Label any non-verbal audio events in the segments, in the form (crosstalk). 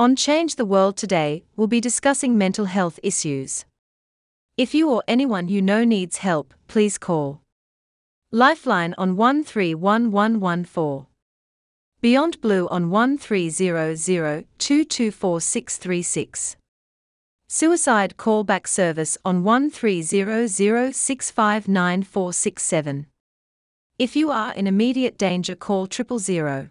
On Change the World today, we'll be discussing mental health issues. If you or anyone you know needs help, please call Lifeline on 131114. Beyond Blue on 1300 224 Suicide Callback Service on 1300 659 If you are in immediate danger, call triple zero.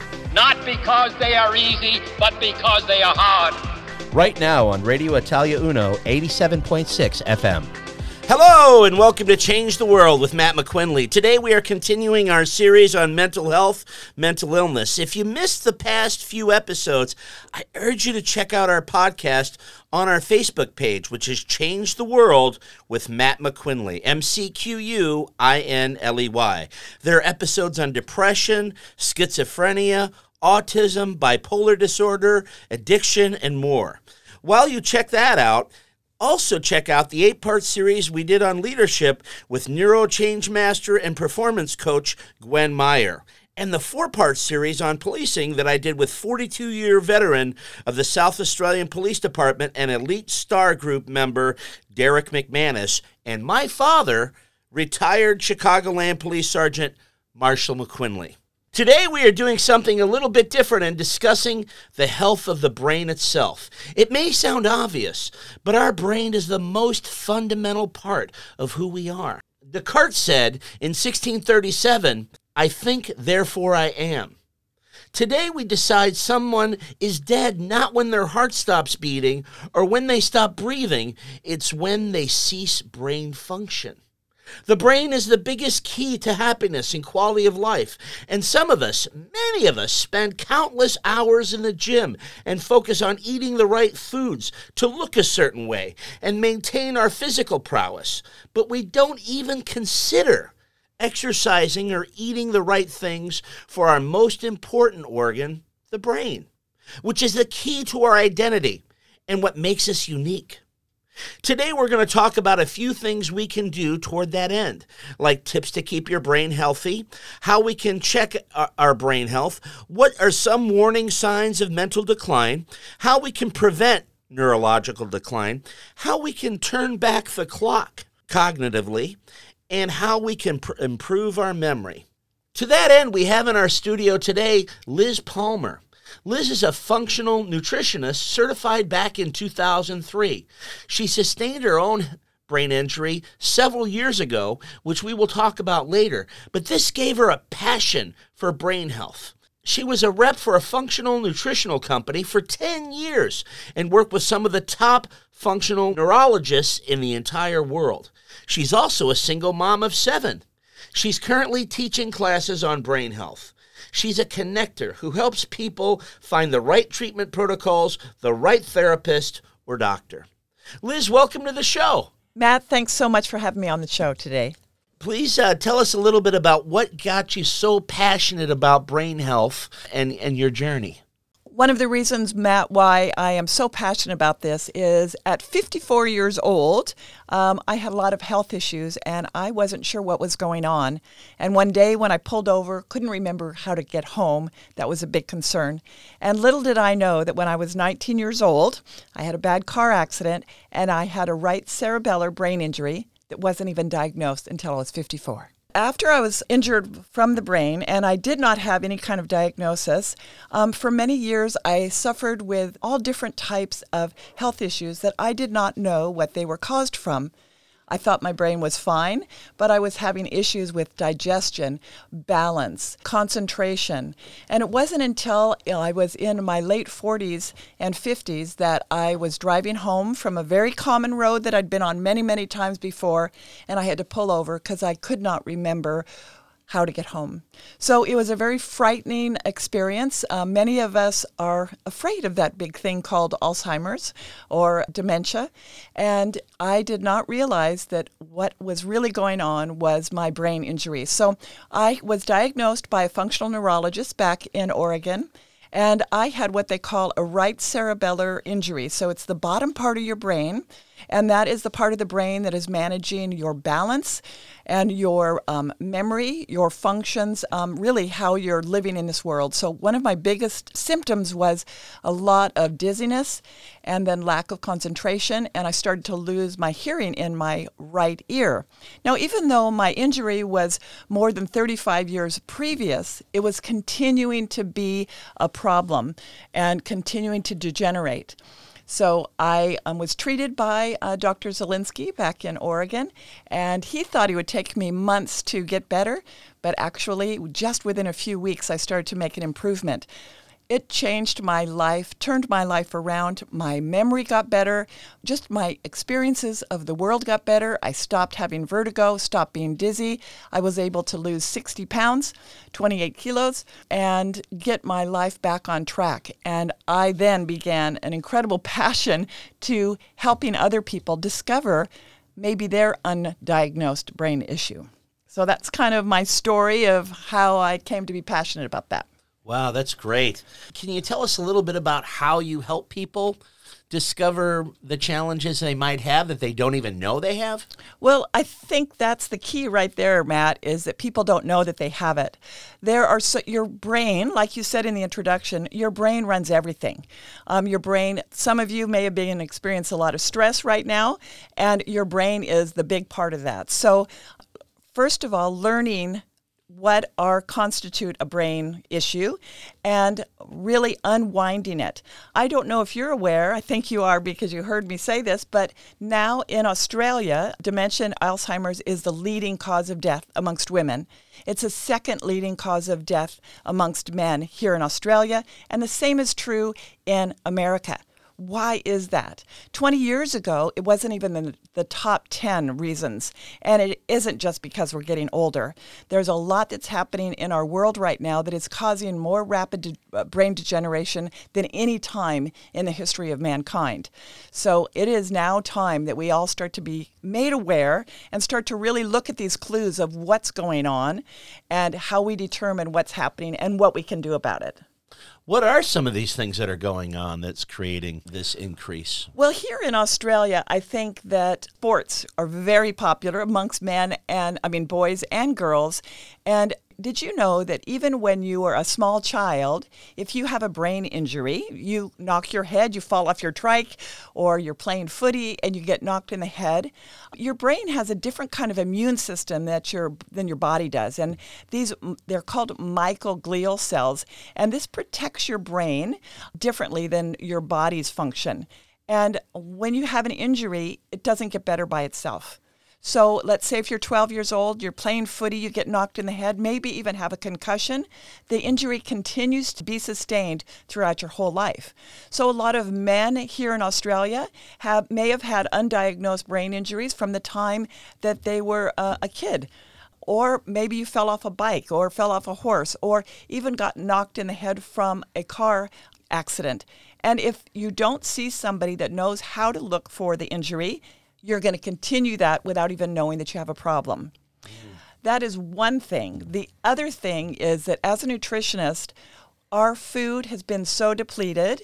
not because they are easy, but because they are hard. Right now on Radio Italia Uno, 87.6 FM. Hello, and welcome to Change the World with Matt McQuinley. Today we are continuing our series on mental health, mental illness. If you missed the past few episodes, I urge you to check out our podcast on our Facebook page, which is Change the World with Matt McQuinley, M C Q U I N L E Y. There are episodes on depression, schizophrenia, autism, bipolar disorder, addiction, and more. While you check that out, also, check out the eight part series we did on leadership with neuro change master and performance coach Gwen Meyer, and the four part series on policing that I did with 42 year veteran of the South Australian Police Department and elite star group member Derek McManus, and my father, retired Chicagoland Police Sergeant Marshall McQuinley. Today, we are doing something a little bit different and discussing the health of the brain itself. It may sound obvious, but our brain is the most fundamental part of who we are. Descartes said in 1637, I think, therefore I am. Today, we decide someone is dead not when their heart stops beating or when they stop breathing, it's when they cease brain function. The brain is the biggest key to happiness and quality of life. And some of us, many of us, spend countless hours in the gym and focus on eating the right foods to look a certain way and maintain our physical prowess. But we don't even consider exercising or eating the right things for our most important organ, the brain, which is the key to our identity and what makes us unique. Today, we're going to talk about a few things we can do toward that end, like tips to keep your brain healthy, how we can check our brain health, what are some warning signs of mental decline, how we can prevent neurological decline, how we can turn back the clock cognitively, and how we can pr- improve our memory. To that end, we have in our studio today Liz Palmer. Liz is a functional nutritionist certified back in 2003. She sustained her own brain injury several years ago, which we will talk about later, but this gave her a passion for brain health. She was a rep for a functional nutritional company for 10 years and worked with some of the top functional neurologists in the entire world. She's also a single mom of seven. She's currently teaching classes on brain health. She's a connector who helps people find the right treatment protocols, the right therapist or doctor. Liz, welcome to the show. Matt, thanks so much for having me on the show today. Please uh, tell us a little bit about what got you so passionate about brain health and, and your journey. One of the reasons, Matt, why I am so passionate about this is at 54 years old, um, I had a lot of health issues and I wasn't sure what was going on. And one day when I pulled over, couldn't remember how to get home. That was a big concern. And little did I know that when I was 19 years old, I had a bad car accident and I had a right cerebellar brain injury that wasn't even diagnosed until I was 54. After I was injured from the brain and I did not have any kind of diagnosis, um, for many years I suffered with all different types of health issues that I did not know what they were caused from. I thought my brain was fine, but I was having issues with digestion, balance, concentration. And it wasn't until I was in my late 40s and 50s that I was driving home from a very common road that I'd been on many, many times before, and I had to pull over because I could not remember how to get home. So it was a very frightening experience. Uh, many of us are afraid of that big thing called Alzheimer's or dementia. And I did not realize that what was really going on was my brain injury. So I was diagnosed by a functional neurologist back in Oregon. And I had what they call a right cerebellar injury. So it's the bottom part of your brain and that is the part of the brain that is managing your balance and your um, memory, your functions, um, really how you're living in this world. So, one of my biggest symptoms was a lot of dizziness and then lack of concentration, and I started to lose my hearing in my right ear. Now, even though my injury was more than 35 years previous, it was continuing to be a problem and continuing to degenerate. So I um, was treated by uh, Dr. Zelinsky back in Oregon, and he thought it would take me months to get better, but actually, just within a few weeks, I started to make an improvement. It changed my life, turned my life around. My memory got better. Just my experiences of the world got better. I stopped having vertigo, stopped being dizzy. I was able to lose 60 pounds, 28 kilos, and get my life back on track. And I then began an incredible (laughs) passion to helping other people discover maybe their undiagnosed brain issue. So that's kind of my story of how I came to be passionate about that. Wow, that's great. Can you tell us a little bit about how you help people discover the challenges they might have that they don't even know they have? Well, I think that's the key right there, Matt, is that people don't know that they have it. There are so, your brain, like you said in the introduction, your brain runs everything. Um, your brain, some of you may have been experiencing a lot of stress right now, and your brain is the big part of that. So, first of all, learning what are constitute a brain issue and really unwinding it. I don't know if you're aware, I think you are because you heard me say this, but now in Australia, dementia and Alzheimer's is the leading cause of death amongst women. It's a second leading cause of death amongst men here in Australia, and the same is true in America. Why is that? 20 years ago, it wasn't even the, the top 10 reasons. And it isn't just because we're getting older. There's a lot that's happening in our world right now that is causing more rapid de- uh, brain degeneration than any time in the history of mankind. So it is now time that we all start to be made aware and start to really look at these clues of what's going on and how we determine what's happening and what we can do about it. What are some of these things that are going on that's creating this increase? Well, here in Australia, I think that sports are very popular amongst men and, I mean, boys and girls. And did you know that even when you are a small child, if you have a brain injury, you knock your head, you fall off your trike, or you're playing footy and you get knocked in the head, your brain has a different kind of immune system that your than your body does, and these they're called microglial cells, and this protects your brain differently than your body's function. And when you have an injury, it doesn't get better by itself. So let's say if you're 12 years old, you're playing footy, you get knocked in the head, maybe even have a concussion, the injury continues to be sustained throughout your whole life. So a lot of men here in Australia have may have had undiagnosed brain injuries from the time that they were uh, a kid or maybe you fell off a bike or fell off a horse or even got knocked in the head from a car accident. And if you don't see somebody that knows how to look for the injury, you're going to continue that without even knowing that you have a problem. That is one thing. The other thing is that as a nutritionist, our food has been so depleted,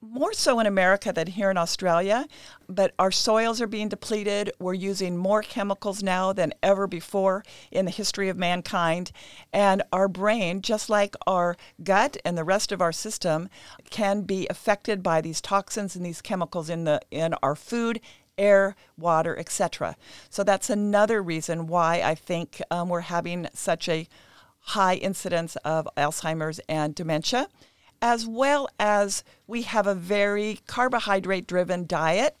more so in America than here in Australia, but our soils are being depleted. We're using more chemicals now than ever before in the history of mankind. And our brain, just like our gut and the rest of our system, can be affected by these toxins and these chemicals in the in our food air, water, etc. So that's another reason why I think um, we're having such a high incidence of Alzheimer's and dementia, as well as we have a very carbohydrate driven diet.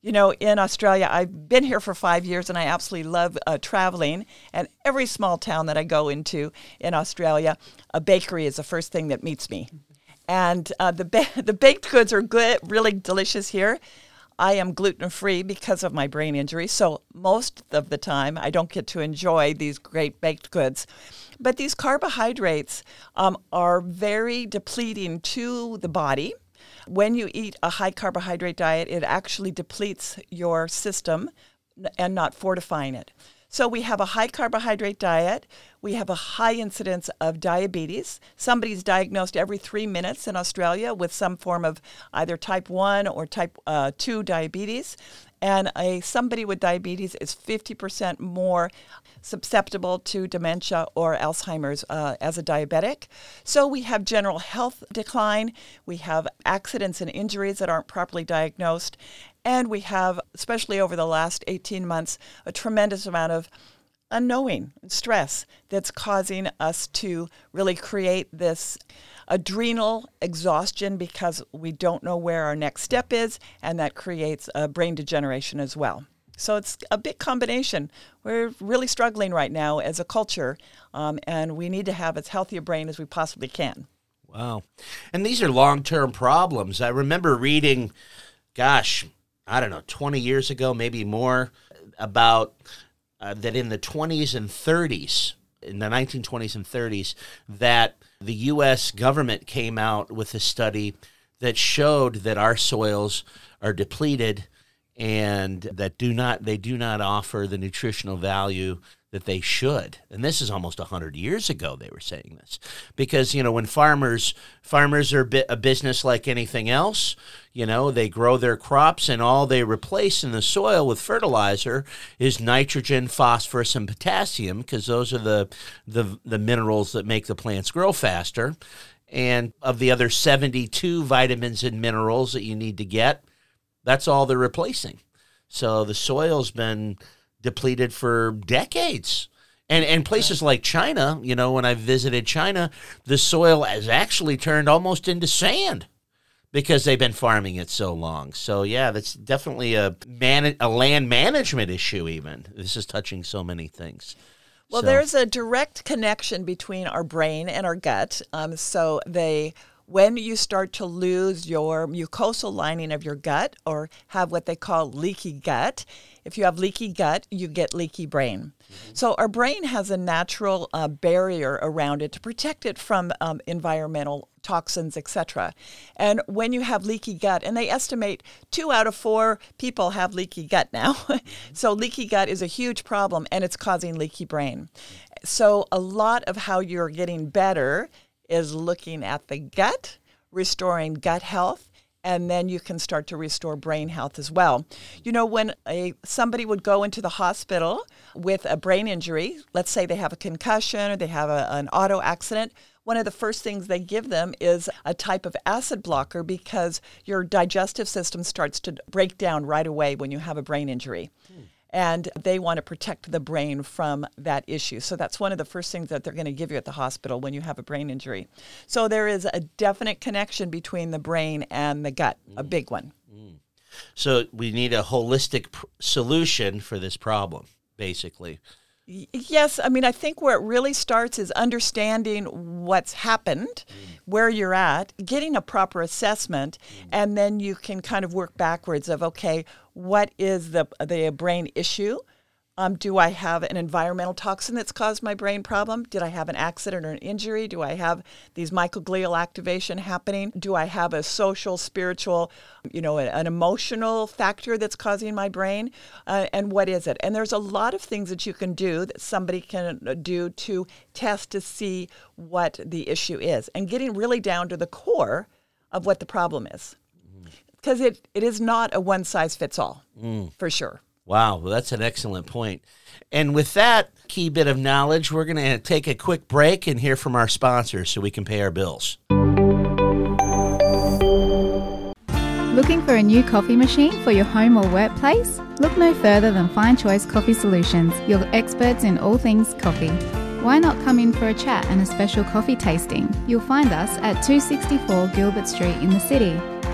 You know, in Australia, I've been here for five years and I absolutely love uh, traveling. And every small town that I go into in Australia, a bakery is the first thing that meets me. And uh, the, ba- (laughs) the baked goods are good, really delicious here I am gluten free because of my brain injury, so most of the time I don't get to enjoy these great baked goods. But these carbohydrates um, are very depleting to the body. When you eat a high carbohydrate diet, it actually depletes your system and not fortifying it. So we have a high carbohydrate diet. We have a high incidence of diabetes. Somebody's diagnosed every three minutes in Australia with some form of either type 1 or type uh, 2 diabetes. And a, somebody with diabetes is 50% more susceptible to dementia or Alzheimer's uh, as a diabetic. So we have general health decline. We have accidents and injuries that aren't properly diagnosed. And we have, especially over the last 18 months, a tremendous amount of unknowing stress that's causing us to really create this adrenal exhaustion because we don't know where our next step is, and that creates a brain degeneration as well. So it's a big combination. We're really struggling right now as a culture, um, and we need to have as healthy a brain as we possibly can. Wow. And these are long term problems. I remember reading, gosh, I don't know, 20 years ago, maybe more, about uh, that in the 20s and 30s, in the 1920s and 30s, that the U.S. government came out with a study that showed that our soils are depleted and that do not they do not offer the nutritional value that they should. And this is almost 100 years ago they were saying this. Because, you know, when farmers farmers are a business like anything else, you know, they grow their crops and all they replace in the soil with fertilizer is nitrogen, phosphorus and potassium because those are the, the the minerals that make the plants grow faster. And of the other 72 vitamins and minerals that you need to get, that's all they're replacing. So the soil's been depleted for decades. And and places like China, you know, when I visited China, the soil has actually turned almost into sand because they've been farming it so long. So yeah, that's definitely a man a land management issue. Even this is touching so many things. Well, so. there's a direct connection between our brain and our gut. Um, so they when you start to lose your mucosal lining of your gut or have what they call leaky gut, if you have leaky gut, you get leaky brain. Mm-hmm. So, our brain has a natural uh, barrier around it to protect it from um, environmental toxins, etc. And when you have leaky gut, and they estimate two out of four people have leaky gut now. (laughs) so, leaky gut is a huge problem and it's causing leaky brain. So, a lot of how you're getting better is looking at the gut, restoring gut health, and then you can start to restore brain health as well. You know, when a somebody would go into the hospital with a brain injury, let's say they have a concussion or they have a, an auto accident, one of the first things they give them is a type of acid blocker because your digestive system starts to break down right away when you have a brain injury. Hmm and they want to protect the brain from that issue. So that's one of the first things that they're going to give you at the hospital when you have a brain injury. So there is a definite connection between the brain and the gut, mm. a big one. Mm. So we need a holistic pr- solution for this problem, basically. Yes, I mean, I think where it really starts is understanding what's happened, mm. where you're at, getting a proper assessment, mm. and then you can kind of work backwards of okay, what is the the brain issue? Um, do I have an environmental toxin that's caused my brain problem? Did I have an accident or an injury? Do I have these microglial activation happening? Do I have a social, spiritual, you know, an emotional factor that's causing my brain? Uh, and what is it? And there's a lot of things that you can do that somebody can uh, do to test to see what the issue is and getting really down to the core of what the problem is. Because it, it is not a one size fits all, mm. for sure. Wow, well, that's an excellent point. And with that key bit of knowledge, we're going to take a quick break and hear from our sponsors so we can pay our bills. Looking for a new coffee machine for your home or workplace? Look no further than Fine Choice Coffee Solutions, your experts in all things coffee. Why not come in for a chat and a special coffee tasting? You'll find us at 264 Gilbert Street in the city.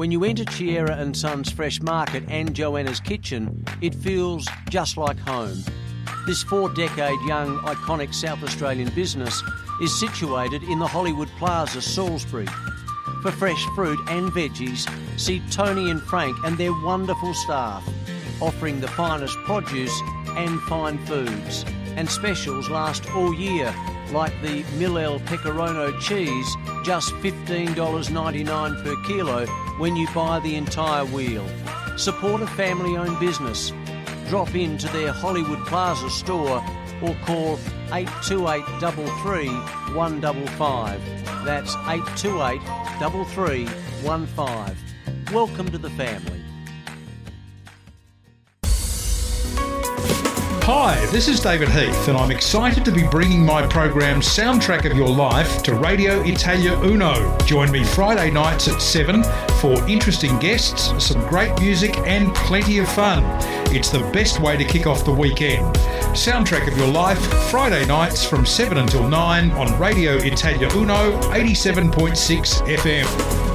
When you enter Chiera and Sons Fresh Market and Joanna's Kitchen, it feels just like home. This four decade young, iconic South Australian business is situated in the Hollywood Plaza, Salisbury. For fresh fruit and veggies, see Tony and Frank and their wonderful staff, offering the finest produce and fine foods. And specials last all year, like the Millel Pecorino cheese, just $15.99 per kilo when you buy the entire wheel. Support a family owned business. Drop into their Hollywood Plaza store or call 828 33 155. That's 828 3315. Welcome to the family. Hi, this is David Heath, and I'm excited to be bringing my program Soundtrack of Your Life to Radio Italia Uno. Join me Friday nights at 7 for interesting guests, some great music, and plenty of fun. It's the best way to kick off the weekend. Soundtrack of Your Life, Friday nights from 7 until 9 on Radio Italia Uno 87.6 FM.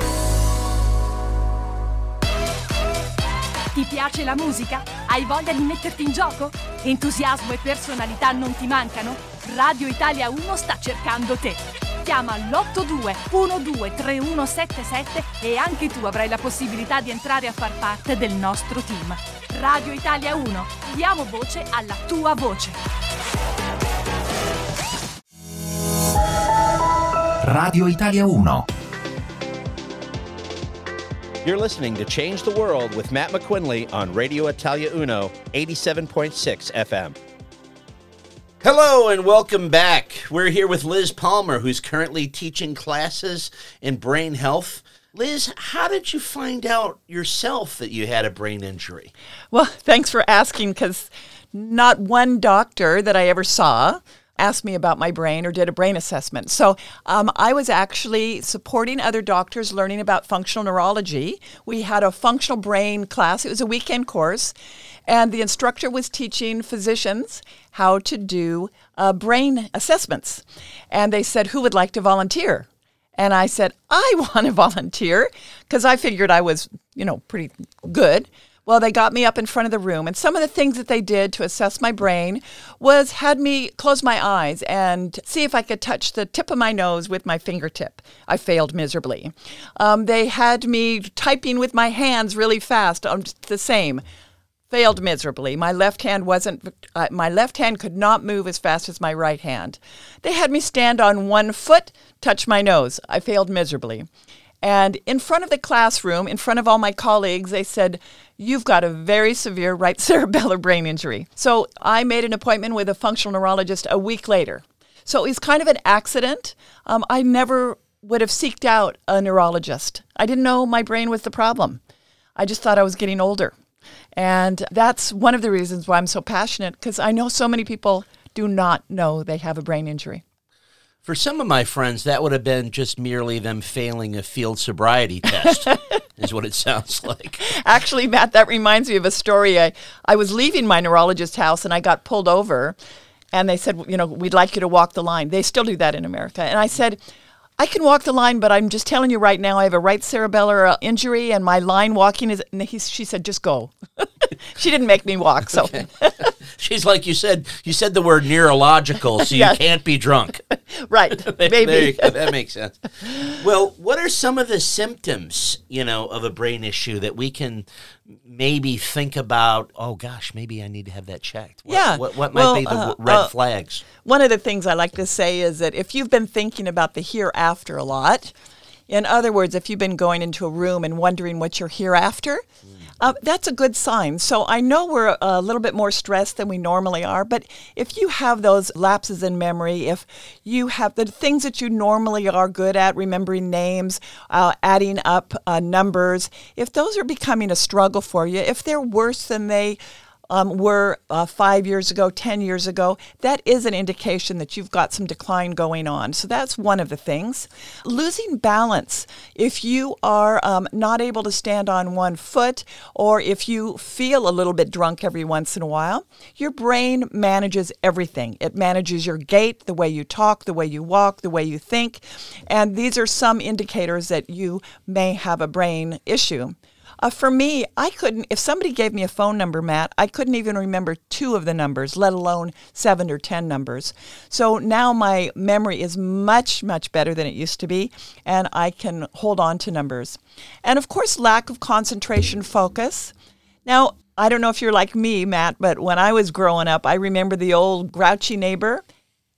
Piace la musica? Hai voglia di metterti in gioco? Entusiasmo e personalità non ti mancano? Radio Italia 1 sta cercando te. Chiama l'82 123177 e anche tu avrai la possibilità di entrare a far parte del nostro team. Radio Italia 1, diamo voce alla tua voce. Radio Italia 1. You're listening to Change the World with Matt McQuinley on Radio Italia Uno, 87.6 FM. Hello and welcome back. We're here with Liz Palmer, who's currently teaching classes in brain health. Liz, how did you find out yourself that you had a brain injury? Well, thanks for asking because not one doctor that I ever saw asked me about my brain or did a brain assessment. So um, I was actually supporting other doctors learning about functional neurology. We had a functional brain class, it was a weekend course, and the instructor was teaching physicians how to do uh, brain assessments. And they said, Who would like to volunteer? And I said, I (laughs) want to volunteer because I figured I was, you know, pretty good. Well, they got me up in front of the room, and some of the things that they did to assess my brain was had me close my eyes and see if I could touch the tip of my nose with my fingertip. I failed miserably. Um, they had me typing with my hands really fast on the same. Failed miserably. My left hand wasn't. Uh, my left hand could not move as fast as my right hand. They had me stand on one foot, touch my nose. I failed miserably. And in front of the classroom, in front of all my colleagues, they said, You've got a very severe right (laughs) cerebellar brain injury. So I made an appointment with a functional neurologist a week later. So it was kind of an accident. Um, I never would have seeked out a neurologist. I didn't know my brain was the problem. I just thought I was getting older. And that's one of the reasons why I'm so passionate because I know so many people do not know they have a brain injury. For some of my friends, that would have been just merely them failing a field sobriety test, (laughs) is what it sounds like. Actually, Matt, that reminds me of a story. I, I was leaving my neurologist's house and I got pulled over, and they said, you know, we'd like you to walk the line. They still do that in America. And I said, I can walk the line, but I'm just telling you right now, I have a right cerebellar uh, injury, and my line walking is. And he, she said, just go. (laughs) (laughs) she didn't make me walk, so (laughs) She's like you said. You said the word neurological, so Yeah. you (laughs) can't be drunk. right, maybe. that makes sense. Well, what are some of the symptoms, you know, of a brain issue that we can maybe think about? Oh gosh, maybe I need to have that checked. What, Yeah. What, what might Well, be the uh, red uh, flags? One of the things I like to say is that if you've been thinking about the hereafter a lot, in other words, if you've been going into a room and wondering what you're hereafter, uh, that's a good sign. So I know we're a little bit more stressed than we normally are, but if you have those lapses in memory, if you have the things that you normally are good at, remembering names, uh, adding up uh, numbers, if those are becoming a struggle for you, if they're worse than they um, were uh, five years ago, 10 years ago, that is an indication that you've got some decline going on. So that's one of the things. Losing balance. If you are um, not able to stand on one foot, or if you feel a little bit drunk every once in a while, your brain manages everything. It manages your gait, the way you talk, the way you walk, the way you think. And these are some indicators that you may have a brain issue. Uh, for me, I couldn't, if somebody gave me a phone number, Matt, I couldn't even remember two of the numbers, let alone seven or 10 numbers. So now my memory is much, much better than it used to be, and I can hold on to numbers. And of course, lack of concentration, focus. Now, I don't know if you're like me, Matt, but when I was growing up, I remember the old grouchy neighbor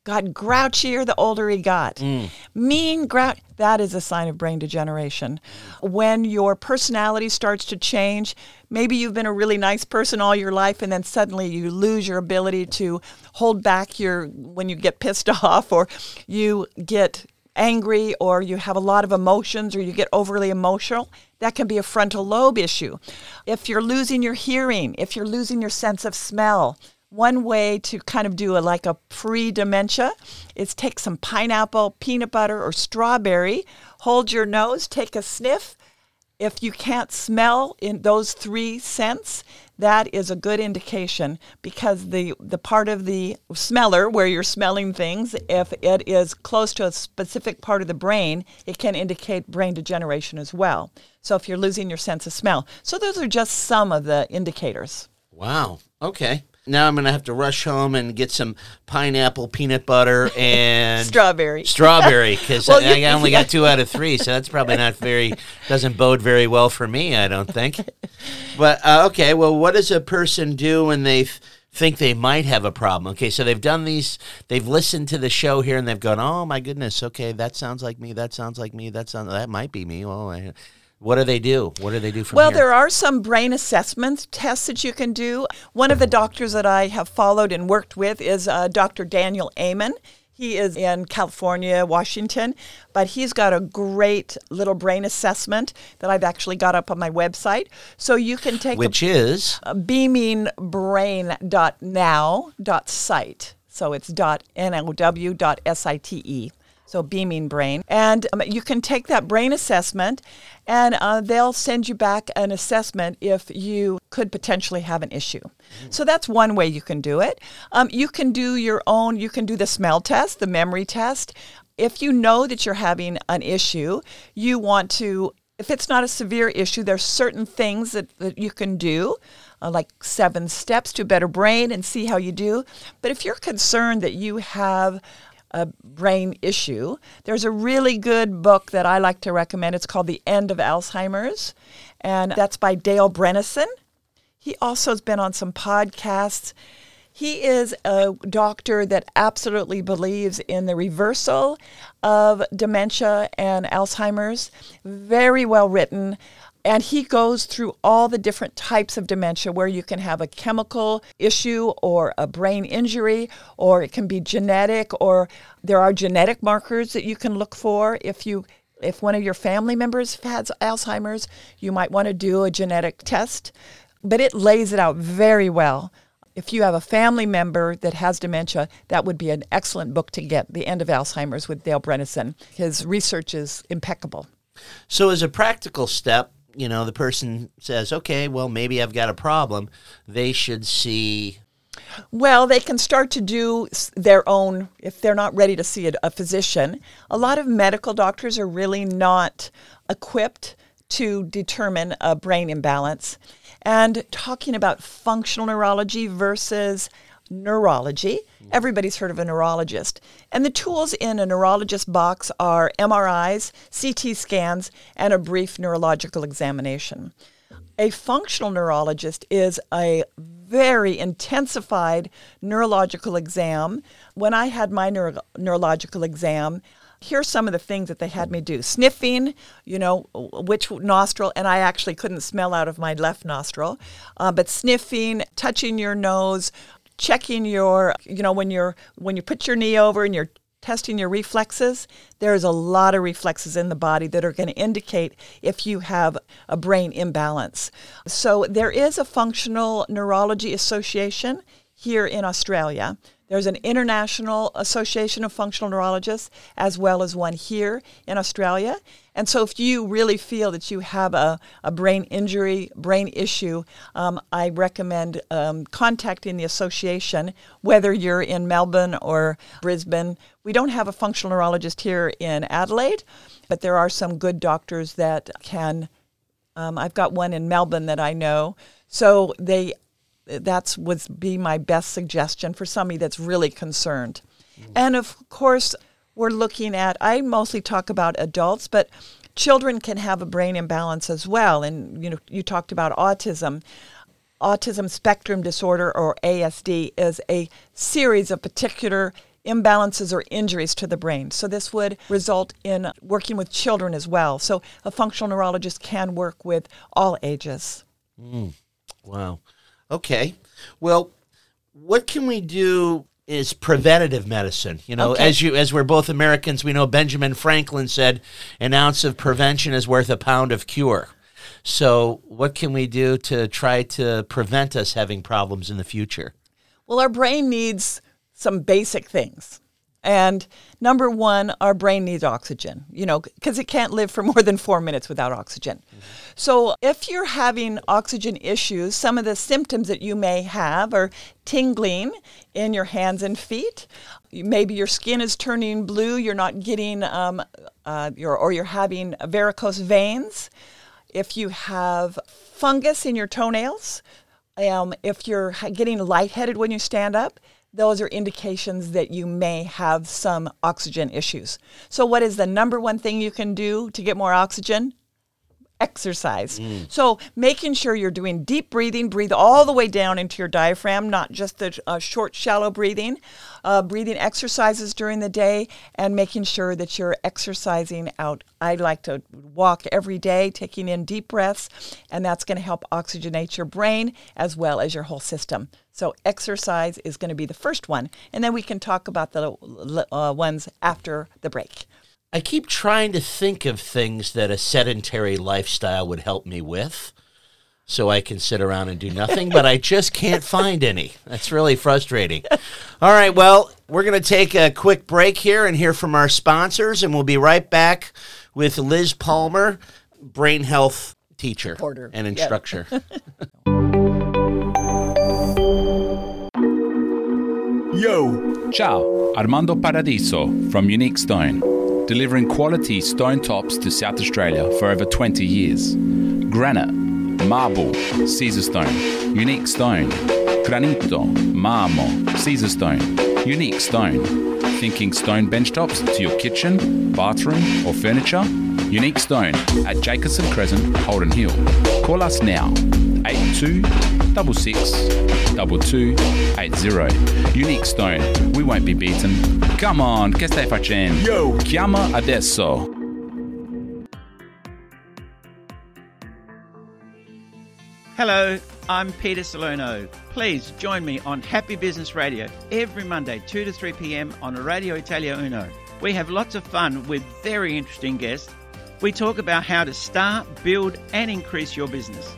got grouchier the older he got. Mm. Mean, grouch, that is a sign of brain degeneration. When your personality starts to change, maybe you've been a really nice person all your life and then suddenly you lose your ability to hold back your when you get pissed (laughs) off or you get angry or you have a lot of emotions or you get overly emotional, that can be a frontal lobe issue. If you're losing your hearing, if you're losing your sense of smell, one way to kind of do a like a pre-dementia is take some pineapple, peanut butter, or strawberry, hold your nose, take a sniff. If you can't smell in those three scents, that is a good indication because the, the part of the smeller where you're smelling things, if it is close to a specific part of the brain, it can indicate brain degeneration as well. So if you're losing your sense of smell. So those are just some of the indicators. Wow. Okay. Now I'm going to have to rush home and get some pineapple peanut butter (laughs) and Strawberry. Strawberry, because Well, I, I only (laughs) got two out of three, so that's probably not very doesn't bode very well for me. I don't think. But uh, okay, well, what does a person do when they th- think they might have a problem? Okay, so they've done these, they've listened to the show here, and they've gone, "Oh my goodness, okay, that sounds like me. That sounds like me. That sounds that might be me." Well, I, what do they do? What do they do from Well, here? there are some brain assessment tests that you can do. One of the doctors that I have followed and worked with is uh, Dr. Daniel Amen. He is in California, Washington, but he's got a great little brain assessment that I've actually got up on my website. So you can take Which a, is beamingbrain.now.site. So it's dot N-O-W dot S-I-T-E. So beaming brain. And um, you can take that brain assessment and uh, they'll send you back an assessment if you could potentially have an issue. So that's one way you can do it. Um, you can do your own, you can do the smell test, the memory test. If you know that you're having an issue, you want to if it's not a severe issue, there's certain things that, that you can do, uh, like seven steps to a better brain and see how you do. But if you're concerned that you have a brain issue, there's a really good book that I like to recommend. It's called The End of Alzheimer's, and that's by Dale Bredesen. He also has been on some podcasts. He is a doctor that absolutely believes in the reversal of dementia and Alzheimer's. Very well written. And he goes through all the different types of dementia where you can have a chemical issue or a brain injury, or it can be genetic, or there are genetic markers that you can look for. If you if one of your family members has Alzheimer's, you might want to do a genetic test. But it lays it out very well. If you have a family member that has dementia, that would be an excellent book to get, The End of Alzheimer's with Dale Bredesen. His research is impeccable. So, as a practical step, you know, the person says, okay, well, maybe I've got a problem. They should see. Well, they can start to do their own, if they're not ready to see a, a physician. A lot of medical doctors are really not equipped to determine a brain imbalance and talking about functional neurology versus neurology. Everybody's heard of a neurologist. And the tools in a neurologist box are MRIs, CT scans, and a brief neurological examination. A functional neurologist is a very intensified neurological exam. When I had my neuro- neurological exam, here's some of the things that they had me do sniffing you know which nostril and i actually couldn't smell out of my left nostril uh, but sniffing touching your nose checking your you know when you're when you put your knee over and you're testing your reflexes there's a lot of reflexes in the body that are going to indicate if you have a brain imbalance so there is a functional neurology association here in australia there's an international association of functional neurologists as well as one here in Australia. And so, if you really feel that you have a, a brain injury, brain issue, um, I recommend um, contacting the association, whether you're in Melbourne or Brisbane. We don't have a functional neurologist here in Adelaide, but there are some good doctors that can. Um, I've got one in Melbourne that I know. So they that's would be my best suggestion for somebody that's really concerned. Mm. And of course, we're looking at I mostly talk about adults, but children can have a brain imbalance as well. And you know, you talked about autism. Autism spectrum disorder or ASD is a series of particular imbalances or injuries to the brain. So this would result in working with children as well. So a functional neurologist can work with all ages. Mm. Wow. Okay. Well, what can we do is preventative medicine. You know, Okay. as you as we're both Americans, we know Benjamin Franklin said an ounce of prevention is worth a pound of cure. So, what can we do to try to prevent us having problems in the future? Well, our brain needs some basic things. And number one, our brain needs oxygen, you know, because it can't live for more than four minutes without oxygen. So if you're having oxygen issues, some of the symptoms that you may have are tingling in your hands and feet. Maybe your skin is turning blue. You're not getting, um, uh, your, or you're having varicose veins. If you have fungus in your toenails, um, if you're getting lightheaded when you stand up, those are indications that you may have some oxygen issues. So, what is the number one thing you can do to get more oxygen? Exercise. So, making sure you're doing deep breathing, breathe all the way down into your diaphragm, not just the uh, short, shallow breathing, uh, breathing exercises during the day, and making sure that you're exercising out. I like to walk every day, taking in deep breaths, and that's going to help oxygenate your brain as well as your whole system. So, exercise is going to be the first one, and then we can talk about the uh, ones after the break. I keep trying to think of things that a sedentary lifestyle would help me with so I can sit around and do nothing, but I just can't find any. That's really frustrating. All right, well, we're going to take a quick break here and hear from our sponsors, and we'll be right back with Liz Palmer, brain health teacher Reporter. and Yeah. instructor. (laughs) Yo! Ciao, Armando Paradiso from Unique Stone, delivering quality stone tops to South Australia for over 20 years. Granite, marble, Caesar stone, unique stone, granito, marmo, Caesar stone, unique stone. Thinking stone benchtops to your kitchen, bathroom, or furniture? Unique Stone at Jacobson Crescent, Holden Hill. Call us now, 82 66 2280. Unique Stone, we won't be beaten. Come on, che stai facendo? Yo! Chiama adesso. Hello, I'm Peter Salerno. Please join me on Happy Business Radio every Monday, 2 to 3 p.m. on Radio Italia Uno. We have lots of fun with very interesting guests. We talk about how to start, build, and increase your business.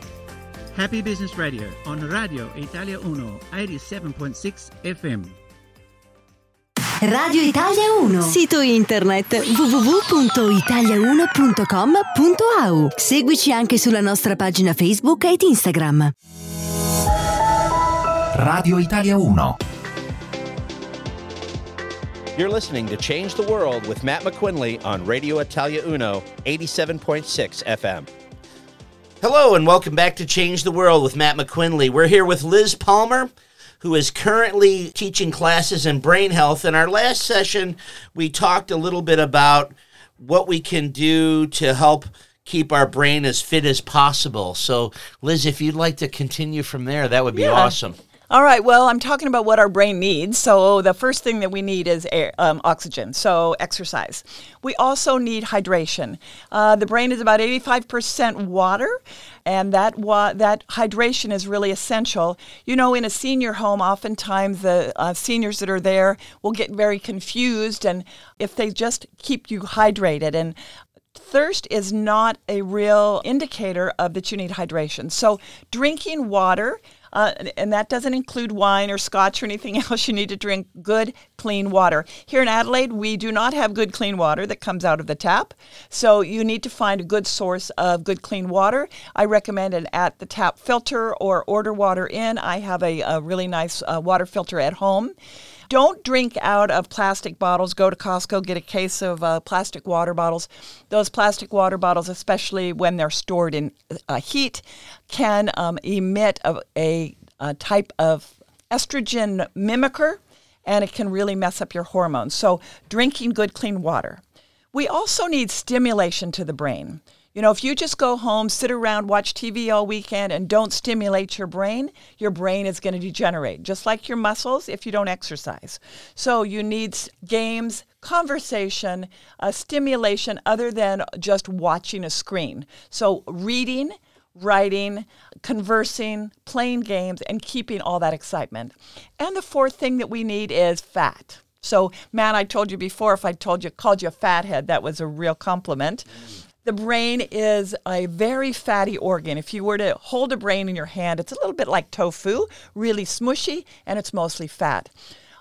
Happy Business Radio on Radio Italia Uno, 87.6 FM. Radio Italia 1. Sito internet www.italia1.com.au. Seguici anche sulla nostra pagina Facebook ed Instagram. Radio Italia 1. You're listening to Change the World with Matt McQuinley on Radio Italia Uno, 87.6 FM. Hello, and welcome back to Change the World with Matt McQuinley. We're here with Liz Palmer, who is currently teaching classes in brain health. In our last session, we talked a little bit about what we can do to help keep our brain as fit as possible. So, Liz, if you'd like to continue from there, that would be Yeah. awesome. All right. Well, I'm talking about what our brain needs. So the first thing that we need is air, um, oxygen. So exercise. We also need hydration. Uh, the brain is about 85% water, and that wa- that hydration is really essential. You know, in a senior home, oftentimes the uh, seniors that are there will get very confused, and if they just keep you hydrated and thirst is not a real indicator of that you need hydration. So drinking water, uh, and- that doesn't include wine or scotch or anything (laughs) else. You need to drink good, clean water. Here in Adelaide, we do not have good, clean water that comes out of the tap. So you need to find a good source of good, clean water. I recommend an at the tap filter or order water in. I have a, a really nice uh, water filter at home. Don't drink out of plastic bottles. Go to Costco, get a case of uh, plastic water bottles. Those plastic water bottles, especially when they're stored in uh, heat, can um, emit a, a, a type of estrogen mimicker, and it can really mess up your hormones. So, drinking good, clean water. We also need stimulation to the brain. You know, if you just go home, sit around, watch TV all weekend, and don't stimulate your brain, your brain is going to degenerate, just like your muscles if you don't exercise. So you need games, conversation, uh, stimulation other than just watching a screen. So reading, writing, conversing, playing games, and keeping all that excitement. And the fourth thing that we need is fat. So, man, I told you before, if I told you called you a fathead, that was a real compliment. The brain is a very fatty organ. If you were to hold a brain in your hand, it's a little bit like tofu, really smushy, and it's mostly fat.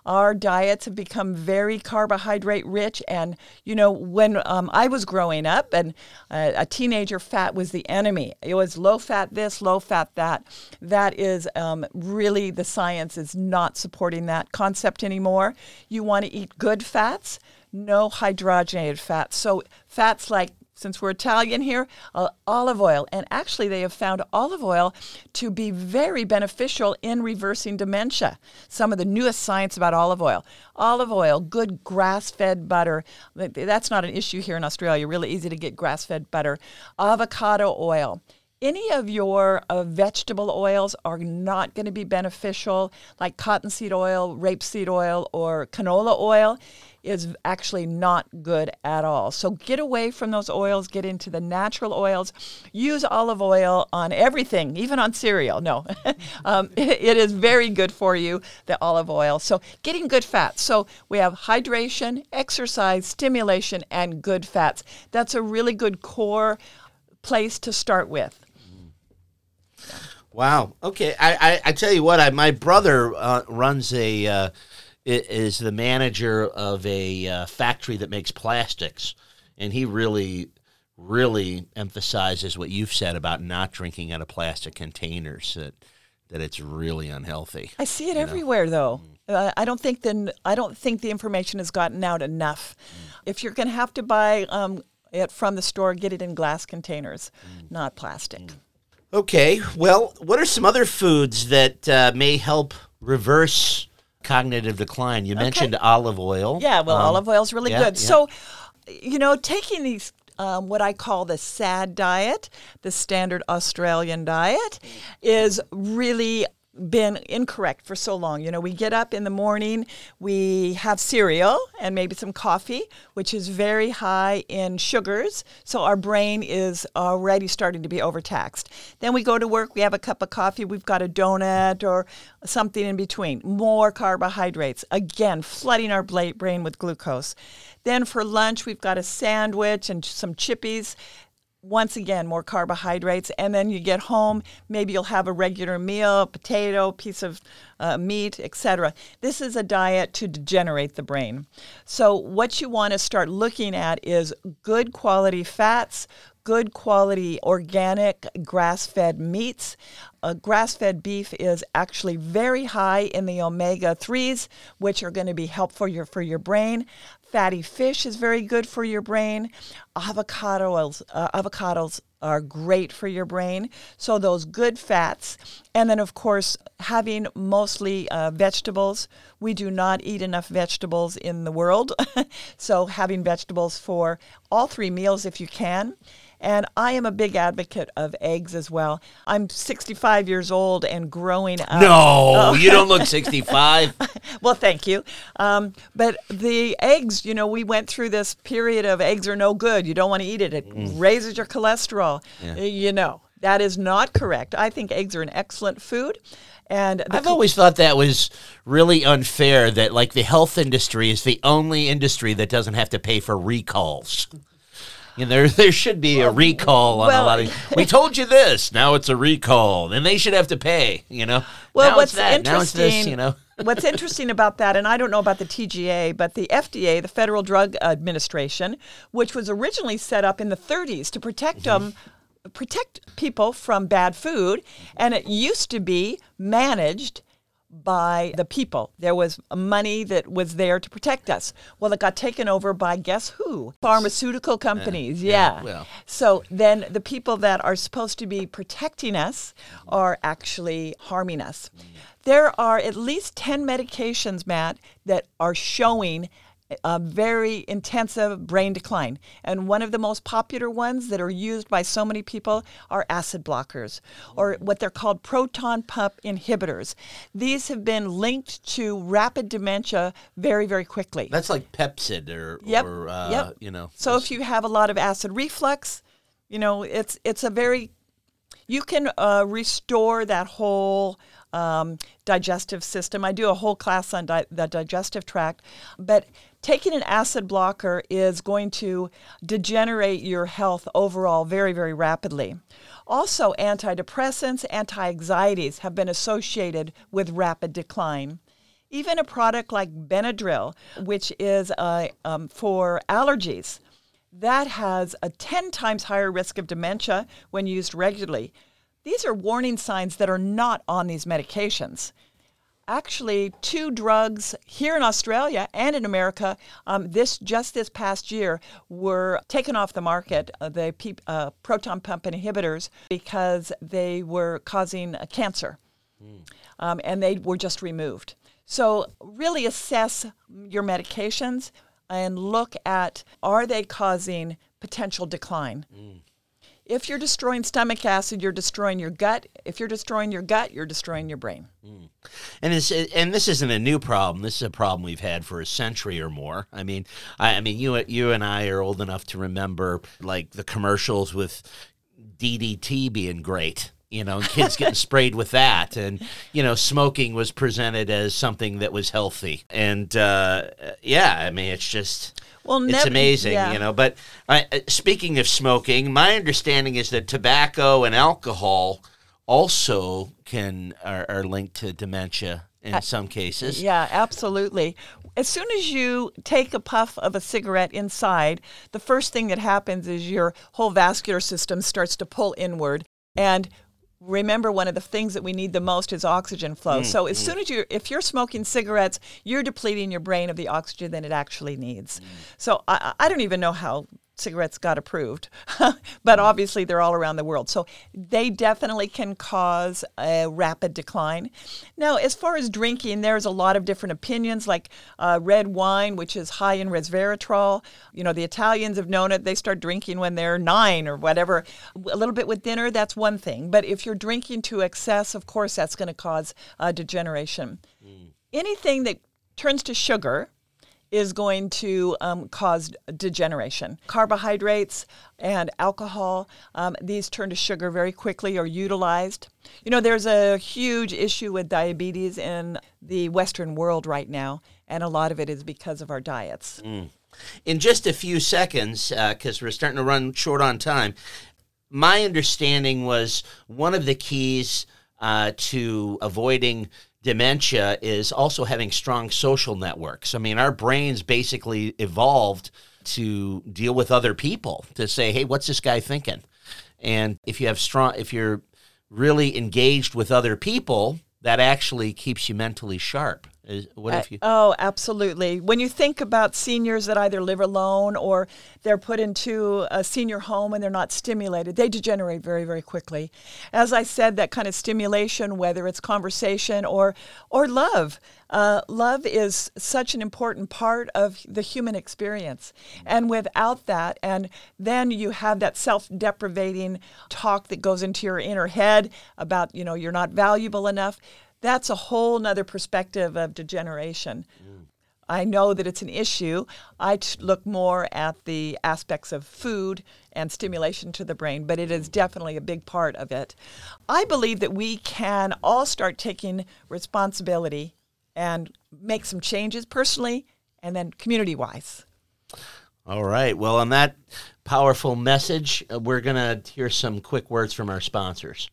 Our diets have become very carbohydrate rich, and you know, when um, I was growing up and uh, a teenager, fat was the enemy. It was low fat this, low fat that. That is um, really the science is not supporting that concept anymore. You want to eat good fats, no hydrogenated fats. So fats like since we're Italian here, uh, olive oil. And actually, they have found olive oil to be very beneficial in reversing dementia. Some of the newest science about olive oil. Olive oil, good grass fed butter. That's not an issue here in Australia. Really easy to get grass fed butter. Avocado oil. Any of your uh, vegetable oils are not going to be beneficial, like cottonseed oil, rapeseed oil, or canola oil is actually not good at all. So get away from those oils, get into the natural oils. Use olive oil on everything, even on cereal. No, (laughs) um, it- (laughs) it is very good for you, the olive oil. So getting good fats. So we have hydration, exercise, stimulation, and good fats. That's a really good core place to start with. Wow. Okay. I, I, I tell you what, I, my brother uh, runs a uh, is the manager of a uh, factory that makes plastics, and he really really emphasizes what you've said about not drinking out of plastic containers. That that it's really unhealthy. I see it you know? everywhere, though. Uh, I don't think the I don't think the information has gotten out enough. If you're going to have to buy um, it from the store, get it in glass containers, not plastic. Okay. Well, what are some other foods that uh, may help reverse cognitive decline? You mentioned olive oil. Yeah, well, Um, olive oil is really yeah, good. yeah. So, you know, taking these. Um, what I call the SAD diet, the standard Australian diet, is really been incorrect for so long. You know, we get up in the morning, we have cereal and maybe some coffee, which is very high in sugars. So our brain is already starting to be overtaxed. Then we go to work, we have a cup of coffee, we've got a donut or something in between. More carbohydrates, again, flooding our brain with glucose. Then for lunch, we've got a sandwich and some chippies once again more carbohydrates. And then you get home maybe you'll have a regular meal potato piece of uh, meat etc this is a diet to degenerate the brain. So what you want to start looking at is good quality fats good quality organic grass-fed meats. Uh, grass-fed beef is actually very high in the omega 3s which are going to be helpful for your, for your brain Fatty fish is very good for your brain. Avocados, uh, avocados are great for your brain. So, those good fats. And then, of course, having mostly uh, vegetables. We do not eat enough vegetables in the world. (laughs) so, having vegetables for all three meals if you can. And I am a big advocate of eggs as well. I'm 65 years old and growing up. No, Oh. you don't look 65. (laughs) well, thank you. Um, but the eggs, you know, we went through this period of eggs are no good. You don't want to eat it. It Mm. raises your cholesterol. Yeah. You know, that is not correct. I think eggs are an excellent food. And I've chol- always thought that was really unfair that like the health industry is the only industry that doesn't have to pay for recalls. You know, (laughs) there there should be a recall on well- a lot of (laughs) We told you this, now it's a recall. and they should have to pay, you know. Well, now what's it's that, now it's interesting, this, you know. (laughs) what's interesting about that, and I don't know about the TGA, but the FDA, the Federal Drug Administration, which was originally set up in the 30s to protect Mm-hmm. them. Protect people from bad food, and it used to be managed by the people. There was money that was there to protect us. Well, it got taken over by guess who? Pharmaceutical companies. yeah, yeah. well. So then the people that are supposed to be protecting us are actually harming us. Mm. There are at least 10 medications, Matt, that are showing a very intensive brain decline. And one of the most popular ones that are used by so many people are acid blockers, or what they're called proton pump inhibitors. These have been linked to rapid dementia very, very quickly. That's like Pepcid or, Yep. or uh, yep. you know. So if you have a lot of acid reflux, you know, it's it's a very you can uh, restore that whole um, digestive system. I do a whole class on di- the digestive tract, but taking an acid blocker is going to degenerate your health overall very, very rapidly. Also, antidepressants, anti anxieties have been associated with rapid decline. Even a product like Benadryl, which is uh, um, for allergies, that has a 10 times higher risk of dementia when used regularly. These are warning signs that are not on these medications. Actually, two drugs here in Australia and in America, um, this just this past year, were taken off the market. Uh, the pe- uh, proton pump inhibitors because they were causing uh, cancer, um, and they were just removed. So really assess your medications and look at are they causing potential decline. If you're destroying stomach acid, you're destroying your gut. If you're destroying your gut, you're destroying your brain. Mm. And it's, and this isn't a new problem. This is a problem we've had for a century or more. I mean, I, I mean, you you and I are old enough to remember like the commercials with DDT being great. You know, and kids getting (laughs) sprayed with that, and you know, smoking was presented as something that was healthy. And uh, yeah, I mean, it's just Well, it's nev- amazing, yeah. you know. But uh, speaking of smoking, my understanding is that tobacco and alcohol also can are, are linked to dementia in Uh, some cases. Yeah, absolutely. As soon as you take a puff of a cigarette inside, the first thing that happens is your whole vascular system starts to pull inward. And remember, one of the things that we need the most is oxygen flow. Mm, so as mm. soon as you, if you're smoking cigarettes, you're depleting your brain of the oxygen that it actually needs. So I, I don't even know how cigarettes got approved, (laughs) but obviously they're all around the world. So they definitely can cause a rapid decline. Now, as far as drinking, there's a lot of different opinions, like uh, red wine, which is high in resveratrol. You know, the Italians have known it. They start drinking when they're nine or whatever. A little bit with dinner, that's one thing. But if you're drinking to excess, of course, that's going to cause uh, degeneration. Anything that turns to sugar, is going to um, cause degeneration. Carbohydrates and alcohol, um, these turn to sugar very quickly or utilized. You know, there's a huge issue with diabetes in the Western world right now, and a lot of it is because of our diets. Mm. In just a few seconds, because we're starting to run short on time, my understanding was one of the keys uh, to avoiding dementia is also having strong social networks. I mean, our brains basically evolved to deal with other people, to say, hey, what's this guy thinking? And if you have strong, if you're really engaged with other people, that actually keeps you mentally sharp Is, what if you? oh, absolutely. When you think about seniors that either live alone or they're put into a senior home and they're not stimulated, they degenerate very, very quickly. As I said, that kind of stimulation, whether it's conversation or or love, uh, love is such an important part of the human experience. And without that, and then you have that self-deprivating talk that goes into your inner head about you know you're not valuable enough that's a whole nother perspective of degeneration. Mm. I know that it's an issue. I t- look more at the aspects of food and stimulation to the brain, but it is definitely a big part of it. I believe that we can all start taking responsibility and make some changes personally and then community wise. All right. Well, on that powerful message, uh, we're going to hear some quick words from our sponsors.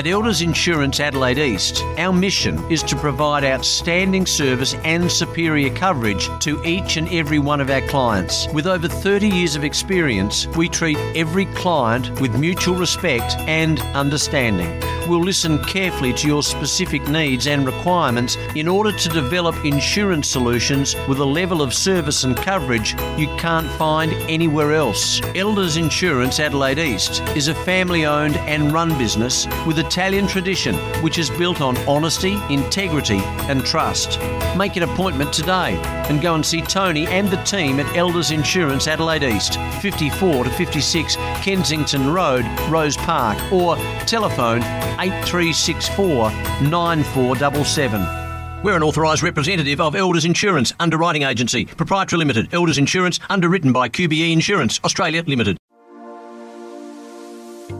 At Elders Insurance Adelaide East, our mission is to provide outstanding service and superior coverage to each and every one of our clients. With over 30 years of experience, we treat every client with mutual respect and understanding. We'll listen carefully to your specific needs and requirements in order to develop insurance solutions with a level of service and coverage you can't find anywhere else. Elders Insurance Adelaide East is a family owned and run business with a Italian tradition, which is built on honesty, integrity, and trust. Make an appointment today and go and see Tony and the team at Elders Insurance Adelaide East, 54 to 56 Kensington Road, Rose Park, or telephone 8364 9477. We're an authorised representative of Elders Insurance Underwriting Agency, Proprietary Limited, Elders Insurance, underwritten by QBE Insurance, Australia Limited.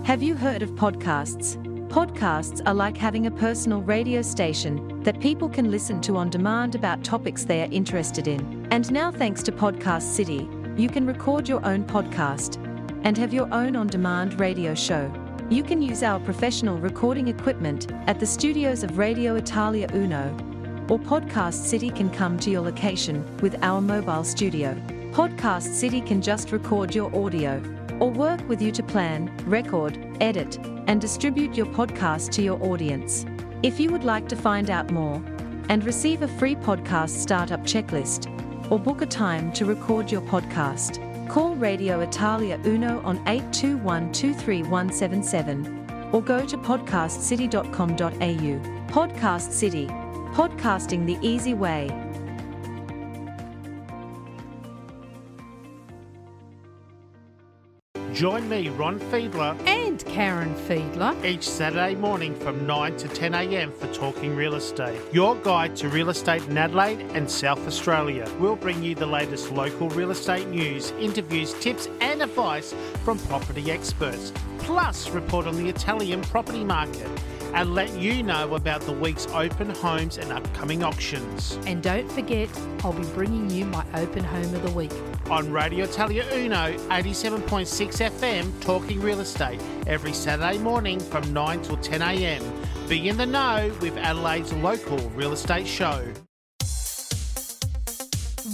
Have you heard of podcasts? Podcasts are like having a personal radio station that people can listen to on demand about topics they are interested in. And now, thanks to Podcast City, you can record your own podcast and have your own on demand radio show. You can use our professional recording equipment at the studios of Radio Italia Uno, or Podcast City can come to your location with our mobile studio. Podcast City can just record your audio or work with you to plan, record, edit, and distribute your podcast to your audience. If you would like to find out more and receive a free podcast startup checklist or book a time to record your podcast, call Radio Italia Uno on 821 23177 or go to podcastcity.com.au. Podcast City, podcasting the easy way. Join me, Ron Fiedler, and Karen Fiedler, each Saturday morning from 9 to 10 a.m. for Talking Real Estate, your guide to real estate in Adelaide and South Australia. We'll bring you the latest local real estate news, interviews, tips, and advice from property experts, plus report on the Italian property market and let you know about the week's open homes and upcoming auctions. And don't forget, I'll be bringing you my open home of the week. On Radio Italia Uno, 87.6 FM, talking real estate every Saturday morning from 9 till 10 a.m. Be in the know with Adelaide's local real estate show.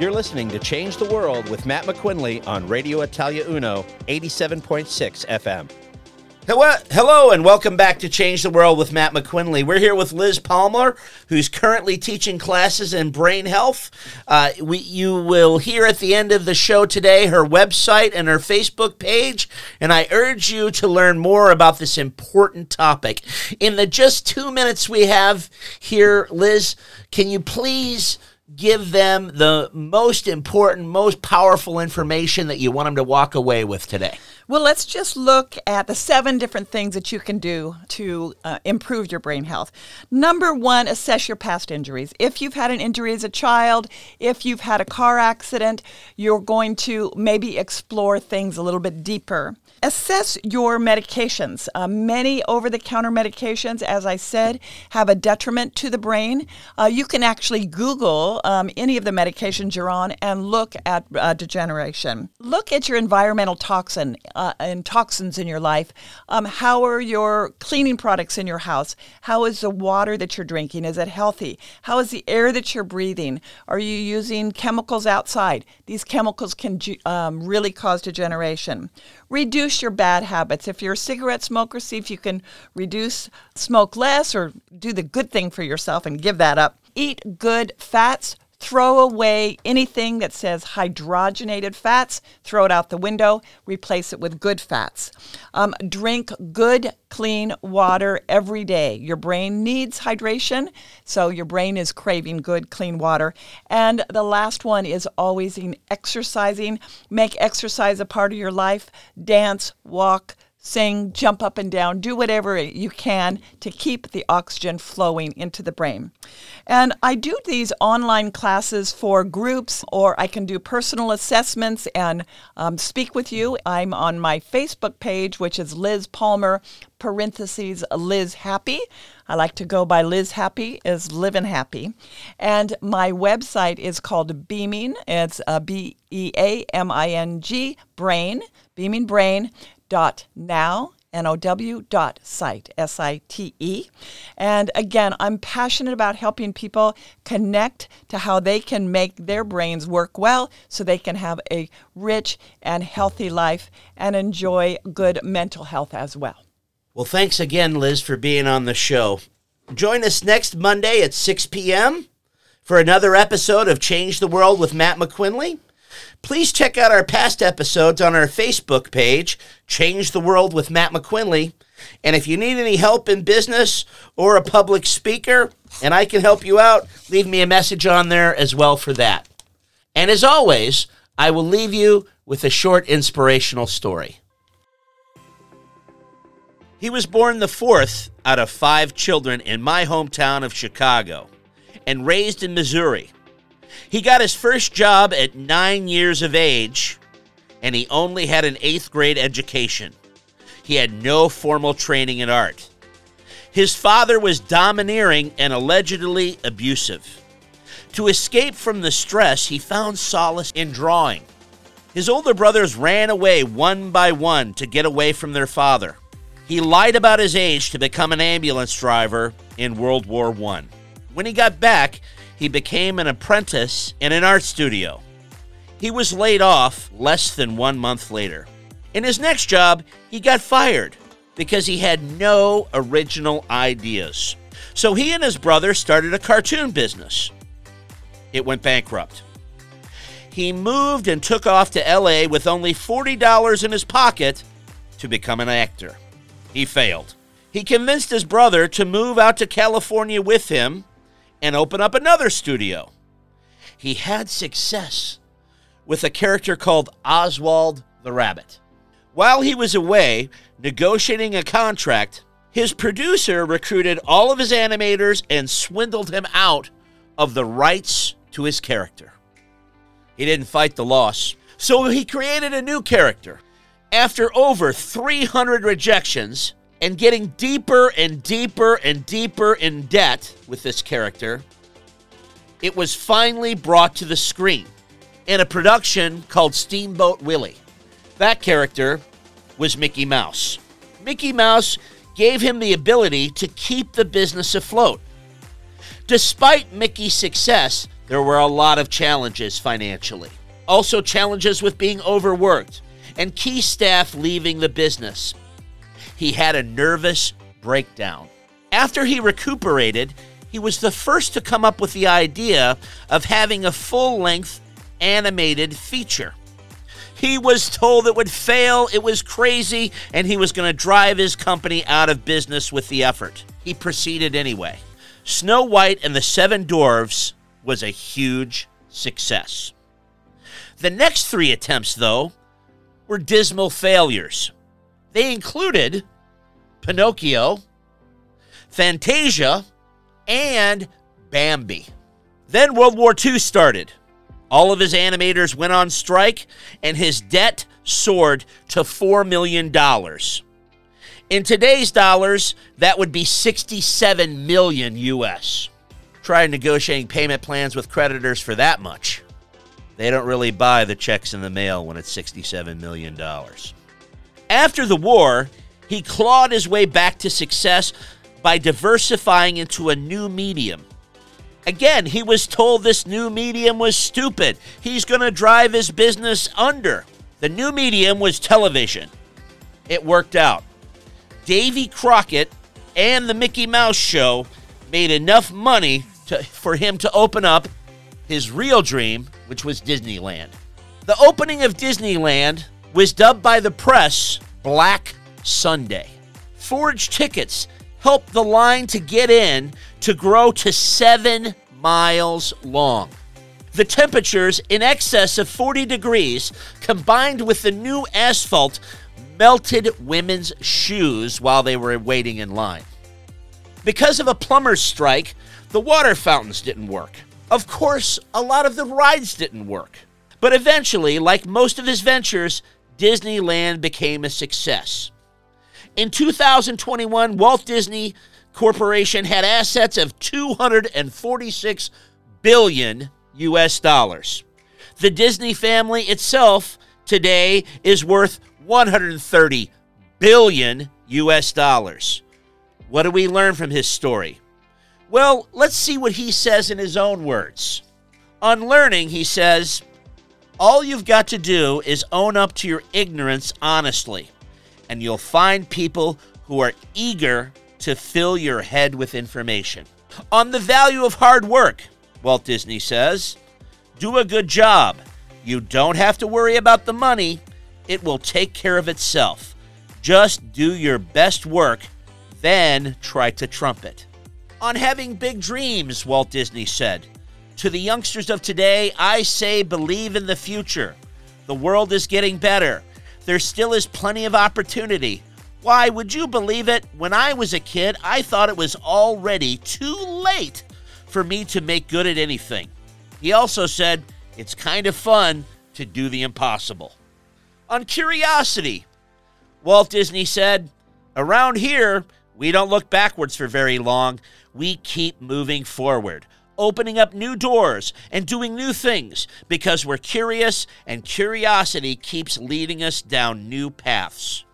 You're listening to Change the World with Matt McQuinley on Radio Italia Uno, 87.6 FM. Hello, hello, and welcome back to Change the World with Matt McQuinley. We're here with Liz Palmer, who's currently teaching classes in brain health. Uh, we, you will hear at the end of the show today her website and her Facebook page, and I urge you to learn more about this important topic. In the just two minutes we have here, Liz, can you please give them the most important, most powerful information that you want them to walk away with today? Well, let's just look at the seven different things that you can do to uh, improve your brain health. Number one, assess your past injuries. If you've had an injury as a child, if you've had a car accident, you're going to maybe explore things a little bit deeper. Assess your medications. Uh, many over the counter medications, as I said, have a detriment to the brain. Uh, you can actually Google um, any of the medications you're on and look at uh, degeneration. Look at your environmental toxin uh, and toxins in your life. Um, how are your cleaning products in your house? How is the water that you're drinking? Is it healthy? How is the air that you're breathing? Are you using chemicals outside? These chemicals can um, really cause degeneration reduce your bad habits. If you're a cigarette smoker, see if you can reduce, smoke less, or do the good thing for yourself and give that up. Eat good fats. Throw away anything that says hydrogenated fats, throw it out the window, replace it with good fats. Um, drink good, clean water every day. Your brain needs hydration, so your brain is craving good, clean water. And the last one is always in exercising. Make exercise a part of your life. Dance, walk, sing, jump up and down, do whatever you can to keep the oxygen flowing into the brain. And I do these online classes for groups, or I can do personal assessments and um, speak with you. I'm on my Facebook page, which is Liz Palmer, parentheses, Liz Happy. I like to go by Liz Happy is Living Happy. And my website is called Beaming. It's uh, B E A M I N G, Brain, Beaming Brain dot now N-O-W dot site, S-I-T-E. And again, I'm passionate about helping people connect to how they can make their brains work well so they can have a rich and healthy life and enjoy good mental health as well. Well, thanks again, Liz, for being on the show. Join us next Monday at 6 p.m. for another episode of Change the World with Matt McQuinley. Please check out our past episodes on our Facebook page, Change the World with Matt McQuinley. And if you need any help in business or a public speaker, and I can help you out, leave me a message on there as well for that. And as always, I will leave you with a short inspirational story. He was born the fourth out of five children in my hometown of Chicago and raised in Missouri. He got his first job at nine years of age, and he only had an eighth grade education. He had no formal training in art. His father was domineering and allegedly abusive. To escape from the stress, he found solace in drawing. His older brothers ran away one by one to get away from their father. He lied about his age to become an ambulance driver in World War I. When he got back, he became an apprentice in an art studio. He was laid off less than one month later. In his next job, he got fired because he had no original ideas. So he and his brother started a cartoon business. It went bankrupt. He moved and took off to LA with only $40 in his pocket to become an actor. He failed. He convinced his brother to move out to California with him and open up another studio. He had success with a character called Oswald the Rabbit. While he was away negotiating a contract, his producer recruited all of his animators and swindled him out of the rights to his character. He didn't fight the loss, so he created a new character. After over 300 rejections, and getting deeper and deeper and deeper in debt with this character, it was finally brought to the screen in a production called Steamboat Willie. That character was Mickey Mouse. Mickey Mouse gave him the ability to keep the business afloat. Despite Mickey's success, there were a lot of challenges financially. Also, challenges with being overworked and key staff leaving the business he had a nervous breakdown. After he recuperated, he was the first to come up with the idea of having a full length animated feature. He was told it would fail, it was crazy, and he was going to drive his company out of business with the effort. He proceeded anyway. Snow White and the Seven Dwarfs was a huge success. The next three attempts, though, were dismal failures. They included Pinocchio, Fantasia, and Bambi. Then World War II started. All of his animators went on strike, and his debt soared to $4 million. In today's dollars, that would be 67 million US. Try negotiating payment plans with creditors for that much. They don't really buy the checks in the mail when it's $67 million. After the war, he clawed his way back to success by diversifying into a new medium. Again, he was told this new medium was stupid. He's going to drive his business under. The new medium was television. It worked out. Davy Crockett and the Mickey Mouse Show made enough money to, for him to open up his real dream, which was Disneyland. The opening of Disneyland was dubbed by the press Black Sunday. Forged tickets helped the line to get in to grow to seven miles long. The temperatures in excess of 40 degrees, combined with the new asphalt, melted women's shoes while they were waiting in line. Because of a plumber's strike, the water fountains didn't work. Of course, a lot of the rides didn't work. But eventually, like most of his ventures, Disneyland became a success. In 2021, Walt Disney Corporation had assets of 246 billion US dollars. The Disney family itself today is worth 130 billion US dollars. What do we learn from his story? Well, let's see what he says in his own words. On learning, he says, all you've got to do is own up to your ignorance honestly, and you'll find people who are eager to fill your head with information. On the value of hard work, Walt Disney says, do a good job. You don't have to worry about the money, it will take care of itself. Just do your best work, then try to trump it. On having big dreams, Walt Disney said. To the youngsters of today, I say believe in the future. The world is getting better. There still is plenty of opportunity. Why, would you believe it? When I was a kid, I thought it was already too late for me to make good at anything. He also said, it's kind of fun to do the impossible on curiosity. Walt Disney said, Around here, we don't look backwards for very long. We keep moving forward, opening up new doors and doing new things because we're curious and curiosity keeps leading us down new paths.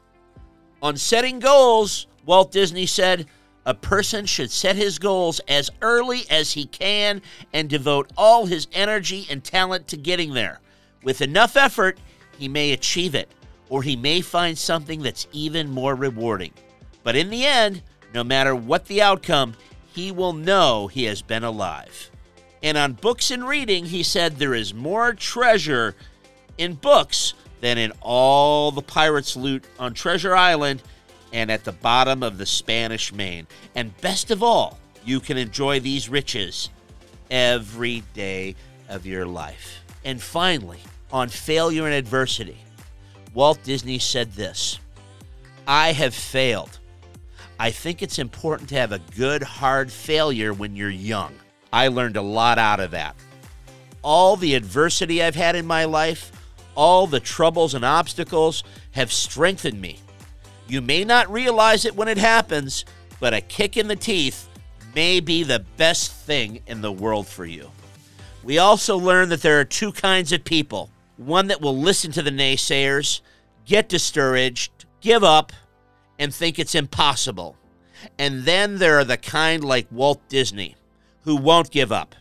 On setting goals, Walt Disney said, a person should set his goals as early as he can and devote all his energy and talent to getting there. With enough effort, he may achieve it, or he may find something that's even more rewarding. But in the end, no matter what the outcome, he will know he has been alive. And on books and reading, he said there is more treasure in books than in all the pirates' loot on Treasure Island and at the bottom of the Spanish Main. And best of all, you can enjoy these riches every day of your life. And finally, on failure and adversity, Walt Disney said this I have failed. I think it's important to have a good, hard failure when you're young. I learned a lot out of that. All the adversity I've had in my life, all the troubles and obstacles have strengthened me. You may not realize it when it happens, but a kick in the teeth may be the best thing in the world for you. We also learned that there are two kinds of people one that will listen to the naysayers, get discouraged, give up, and think it's impossible. And then there are the kind like Walt Disney who won't give up,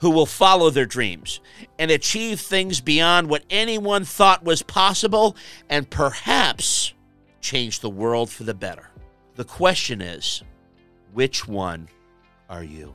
who will follow their dreams and achieve things beyond what anyone thought was possible and perhaps change the world for the better. The question is which one are you?